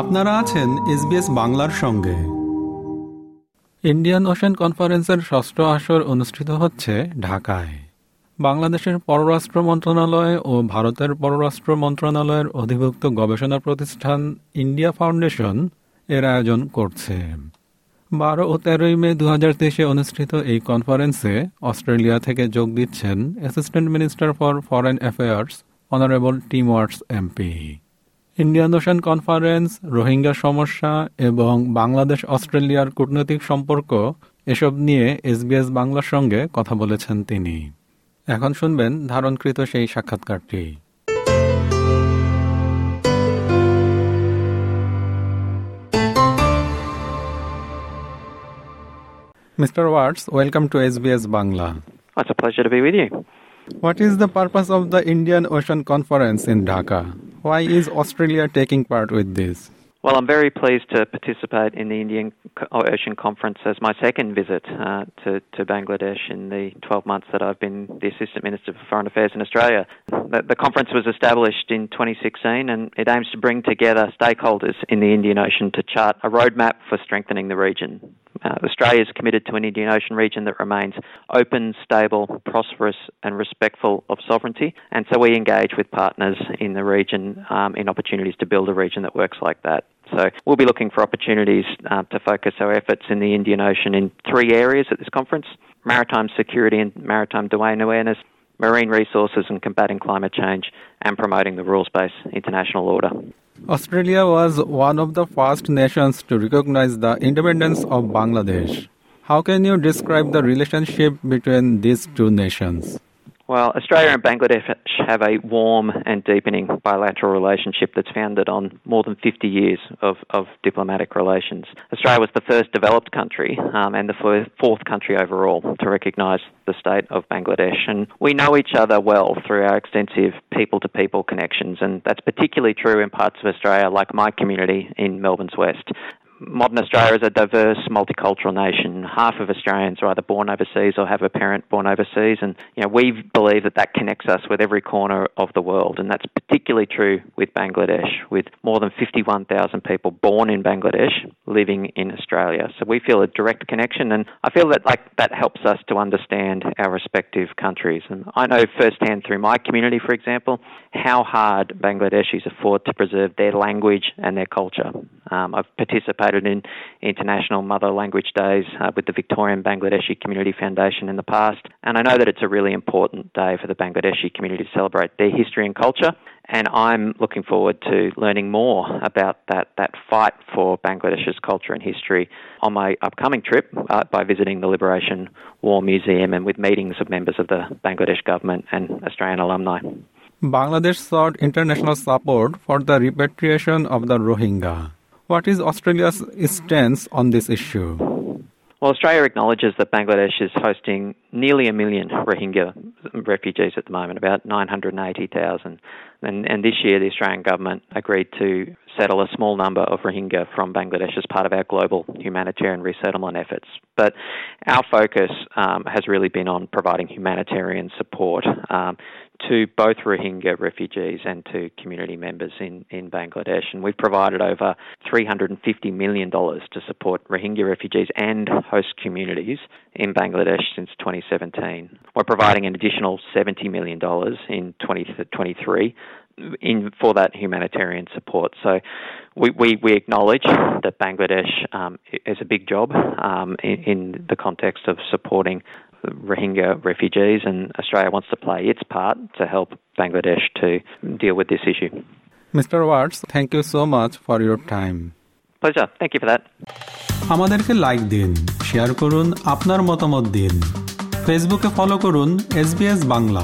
আপনারা আছেন এসবিএস বাংলার সঙ্গে। ইন্ডিয়ান ওশেন কনফারেন্সের ষষ্ঠ আসর অনুষ্ঠিত হচ্ছে ঢাকায়। বাংলাদেশের পররাষ্ট্র মন্ত্রণালয় ও ভারতের পররাষ্ট্র মন্ত্রণালয়ের অধিভুক্ত গবেষণা প্রতিষ্ঠান ইন্ডিয়া ফাউন্ডেশন এর আয়োজন করছে। বারো ও তেরোই মে দু হাজার তেইশে অনুষ্ঠিত এই কনফারেন্সে অস্ট্রেলিয়া থেকে যোগ দিচ্ছেন assistant minister for foreign affairs honourable Tim Watts MP. Indian Ocean conference Rohingya সমস্যা এবং বাংলাদেশ অস্ট্রেলিয়ার কূটনৈতিক সম্পর্ক এসব নিয়ে এসবিএস বাংলার সঙ্গে কথা বলেছেন তিনি এখন শুনবেন ধারণকৃত সেই সাক্ষাৎকারটি Mr. Watts, welcome to SBS Bangla. It's a pleasure to be with you. What is the purpose of the Indian Ocean Conference in Dhaka? Why is Australia taking part with this? Well, I'm very pleased to participate in the Indian Ocean Conference as my second visit uh, to, to, Bangladesh in the 12 months that I've been the Assistant Minister for Foreign Affairs in Australia. The, the, conference was established in 2016 and it aims to bring together stakeholders in the Indian Ocean to chart a roadmap for strengthening the region. Uh, Australia is committed to an Indian Ocean region that remains open, stable, prosperous, and respectful of sovereignty. And so we engage with partners in the region um, in opportunities to build a region that works like that. So we'll be looking for opportunities uh, to focus our efforts in the Indian Ocean in three areas at this conference maritime security and maritime domain awareness, marine resources and combating climate change, and promoting the rules based international order. Australia was one of the first nations to recognize the independence of Bangladesh. How can you describe the relationship between these two nations? Well, Australia and Bangladesh have a warm and deepening bilateral relationship that's founded on more than 50 years of, of diplomatic relations. Australia was the first developed country um, and the fourth country overall to recognise the state of Bangladesh. And we know each other well through our extensive people to people connections, and that's particularly true in parts of Australia like my community in Melbourne's West modern Australia is a diverse, multicultural nation. Half of Australians are either born overseas or have a parent born overseas, and you know we believe that that connects us with every corner of the world, and that's particularly true with Bangladesh, with more than 51,000 people born in Bangladesh living in Australia. So we feel a direct connection, and I feel that like that helps us to understand our respective countries. And I know firsthand through my community, for example, how hard Bangladeshis afford to preserve their language and their culture. Um, I've participated in International Mother Language Days uh, with the Victorian Bangladeshi Community Foundation in the past, and I know that it's a really important day for the Bangladeshi community to celebrate their history and culture. And I'm looking forward to learning more about that, that fight for Bangladesh's culture and history on my upcoming trip uh, by visiting the Liberation War Museum and with meetings of members of the Bangladesh government and Australian alumni. Bangladesh sought international support for the repatriation of the Rohingya. What is Australia's stance on this issue? Well, Australia acknowledges that Bangladesh is hosting nearly a million Rohingya refugees at the moment, about 980,000. And, and this year, the Australian government agreed to settle a small number of Rohingya from Bangladesh as part of our global humanitarian resettlement efforts. But our focus um, has really been on providing humanitarian support um, to both Rohingya refugees and to community members in, in Bangladesh. And we've provided over $350 million to support Rohingya refugees and host communities in Bangladesh since 2017. We're providing an additional $70 million in 2023 in for that humanitarian support. So we, we, we acknowledge that Bangladesh um, is a big job um, in, in, the context of supporting Rohingya refugees, and Australia wants to play its part to help Bangladesh to deal with this issue. Mr. Watts, thank you so much for your time. Pleasure. Thank you for that. আমাদেরকে like দিন share করুন আপনার মতামত দিন ফেসবুকে follow করুন SBS Bangla